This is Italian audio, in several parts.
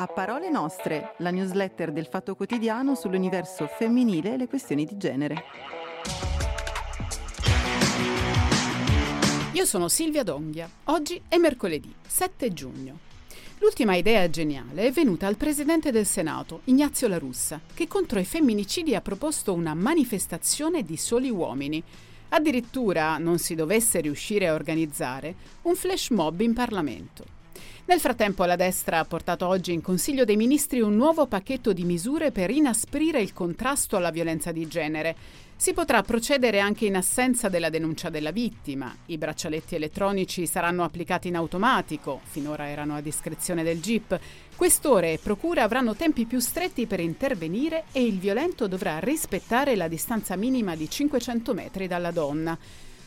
A parole nostre, la newsletter del Fatto Quotidiano sull'universo femminile e le questioni di genere. Io sono Silvia Donghia. Oggi è mercoledì, 7 giugno. L'ultima idea geniale è venuta al presidente del Senato, Ignazio La Russa, che contro i femminicidi ha proposto una manifestazione di soli uomini. Addirittura non si dovesse riuscire a organizzare un flash mob in Parlamento. Nel frattempo la destra ha portato oggi in Consiglio dei Ministri un nuovo pacchetto di misure per inasprire il contrasto alla violenza di genere. Si potrà procedere anche in assenza della denuncia della vittima. I braccialetti elettronici saranno applicati in automatico, finora erano a discrezione del GIP. Questore e procura avranno tempi più stretti per intervenire e il violento dovrà rispettare la distanza minima di 500 metri dalla donna.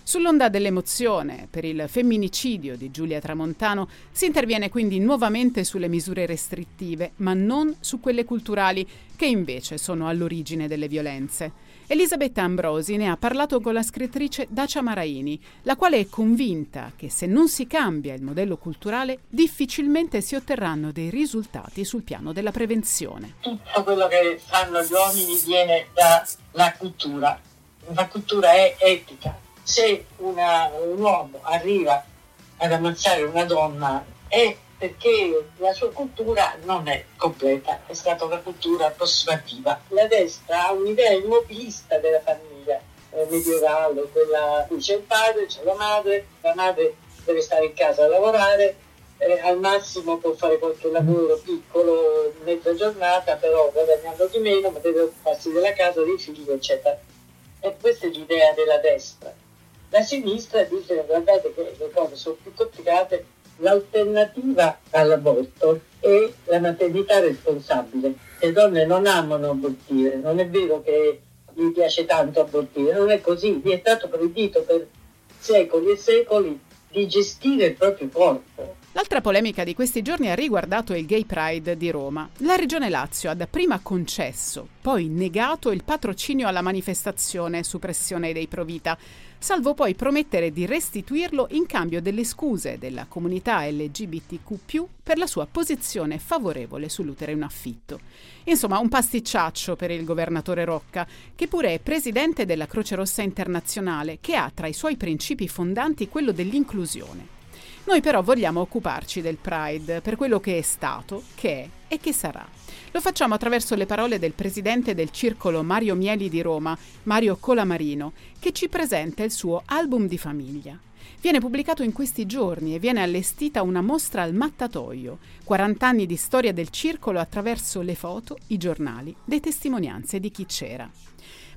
Sull'onda dell'emozione per il femminicidio di Giulia Tramontano si interviene quindi nuovamente sulle misure restrittive, ma non su quelle culturali, che invece sono all'origine delle violenze. Elisabetta Ambrosi ne ha parlato con la scrittrice Dacia Maraini, la quale è convinta che se non si cambia il modello culturale difficilmente si otterranno dei risultati sul piano della prevenzione. Tutto quello che fanno gli uomini viene dalla cultura. La cultura è etica, se una, un uomo arriva ad ammazzare una donna è perché la sua cultura non è completa, è stata una cultura approssimativa. La destra ha un'idea immobilista della famiglia eh, medievale, quella cui c'è il padre, c'è la madre, la madre deve stare in casa a lavorare, eh, al massimo può fare qualche lavoro piccolo, mezza giornata, però guadagnando di meno, ma deve occuparsi della casa, dei figli, eccetera. E questa è l'idea della destra. La sinistra dice guardate che le cose sono più complicate, l'alternativa all'aborto è la maternità responsabile. Le donne non amano abortire, non è vero che gli piace tanto abortire, non è così, gli è stato proibito per secoli e secoli di gestire il proprio corpo. L'altra polemica di questi giorni ha riguardato il Gay Pride di Roma. La Regione Lazio ha dapprima concesso, poi negato il patrocinio alla manifestazione su pressione dei Provita, salvo poi promettere di restituirlo in cambio delle scuse della comunità LGBTQ per la sua posizione favorevole sull'utero in affitto. Insomma, un pasticciaccio per il governatore Rocca, che pure è presidente della Croce Rossa Internazionale, che ha tra i suoi principi fondanti quello dell'inclusione. Noi però vogliamo occuparci del Pride per quello che è stato, che è e che sarà. Lo facciamo attraverso le parole del presidente del circolo Mario Mieli di Roma, Mario Colamarino, che ci presenta il suo album di famiglia. Viene pubblicato in questi giorni e viene allestita una mostra al mattatoio, 40 anni di storia del circolo attraverso le foto, i giornali, le testimonianze di chi c'era.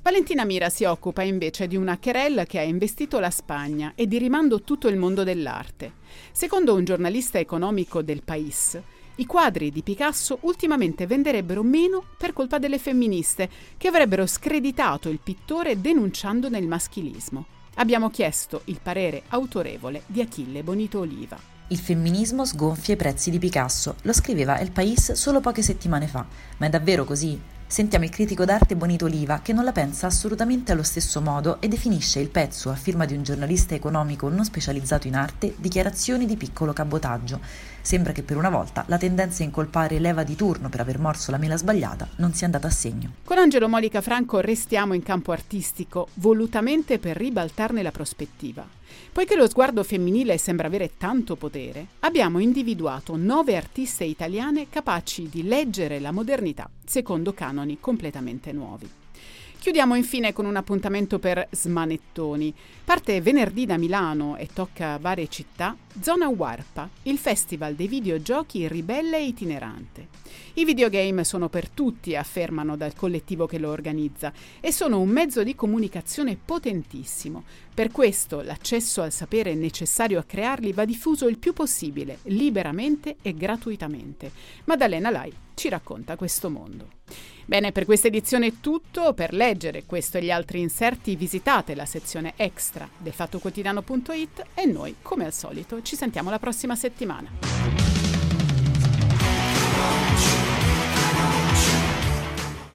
Valentina Mira si occupa invece di una querella che ha investito la Spagna e di rimando tutto il mondo dell'arte. Secondo un giornalista economico del País, i quadri di Picasso ultimamente venderebbero meno per colpa delle femministe, che avrebbero screditato il pittore denunciandone il maschilismo. Abbiamo chiesto il parere autorevole di Achille Bonito Oliva. Il femminismo sgonfia i prezzi di Picasso, lo scriveva El País solo poche settimane fa. Ma è davvero così? Sentiamo il critico d'arte Bonito Oliva che non la pensa assolutamente allo stesso modo e definisce il pezzo, a firma di un giornalista economico non specializzato in arte, dichiarazioni di piccolo cabotaggio. Sembra che per una volta la tendenza a incolpare leva di turno per aver morso la mela sbagliata non sia andata a segno. Con Angelo Molica Franco restiamo in campo artistico, volutamente per ribaltarne la prospettiva. Poiché lo sguardo femminile sembra avere tanto potere, abbiamo individuato nove artiste italiane capaci di leggere la modernità secondo canoni completamente nuovi. Chiudiamo infine con un appuntamento per Smanettoni. Parte venerdì da Milano e tocca varie città Zona Warpa, il festival dei videogiochi ribelle e itinerante. I videogame sono per tutti, affermano dal collettivo che lo organizza, e sono un mezzo di comunicazione potentissimo. Per questo l'accesso al sapere necessario a crearli va diffuso il più possibile, liberamente e gratuitamente. Maddalena Lai ci racconta questo mondo. Bene, per questa edizione è tutto. Per leggere questo e gli altri inserti visitate la sezione extra del fattoquotidiano.it e noi, come al solito, ci sentiamo la prossima settimana.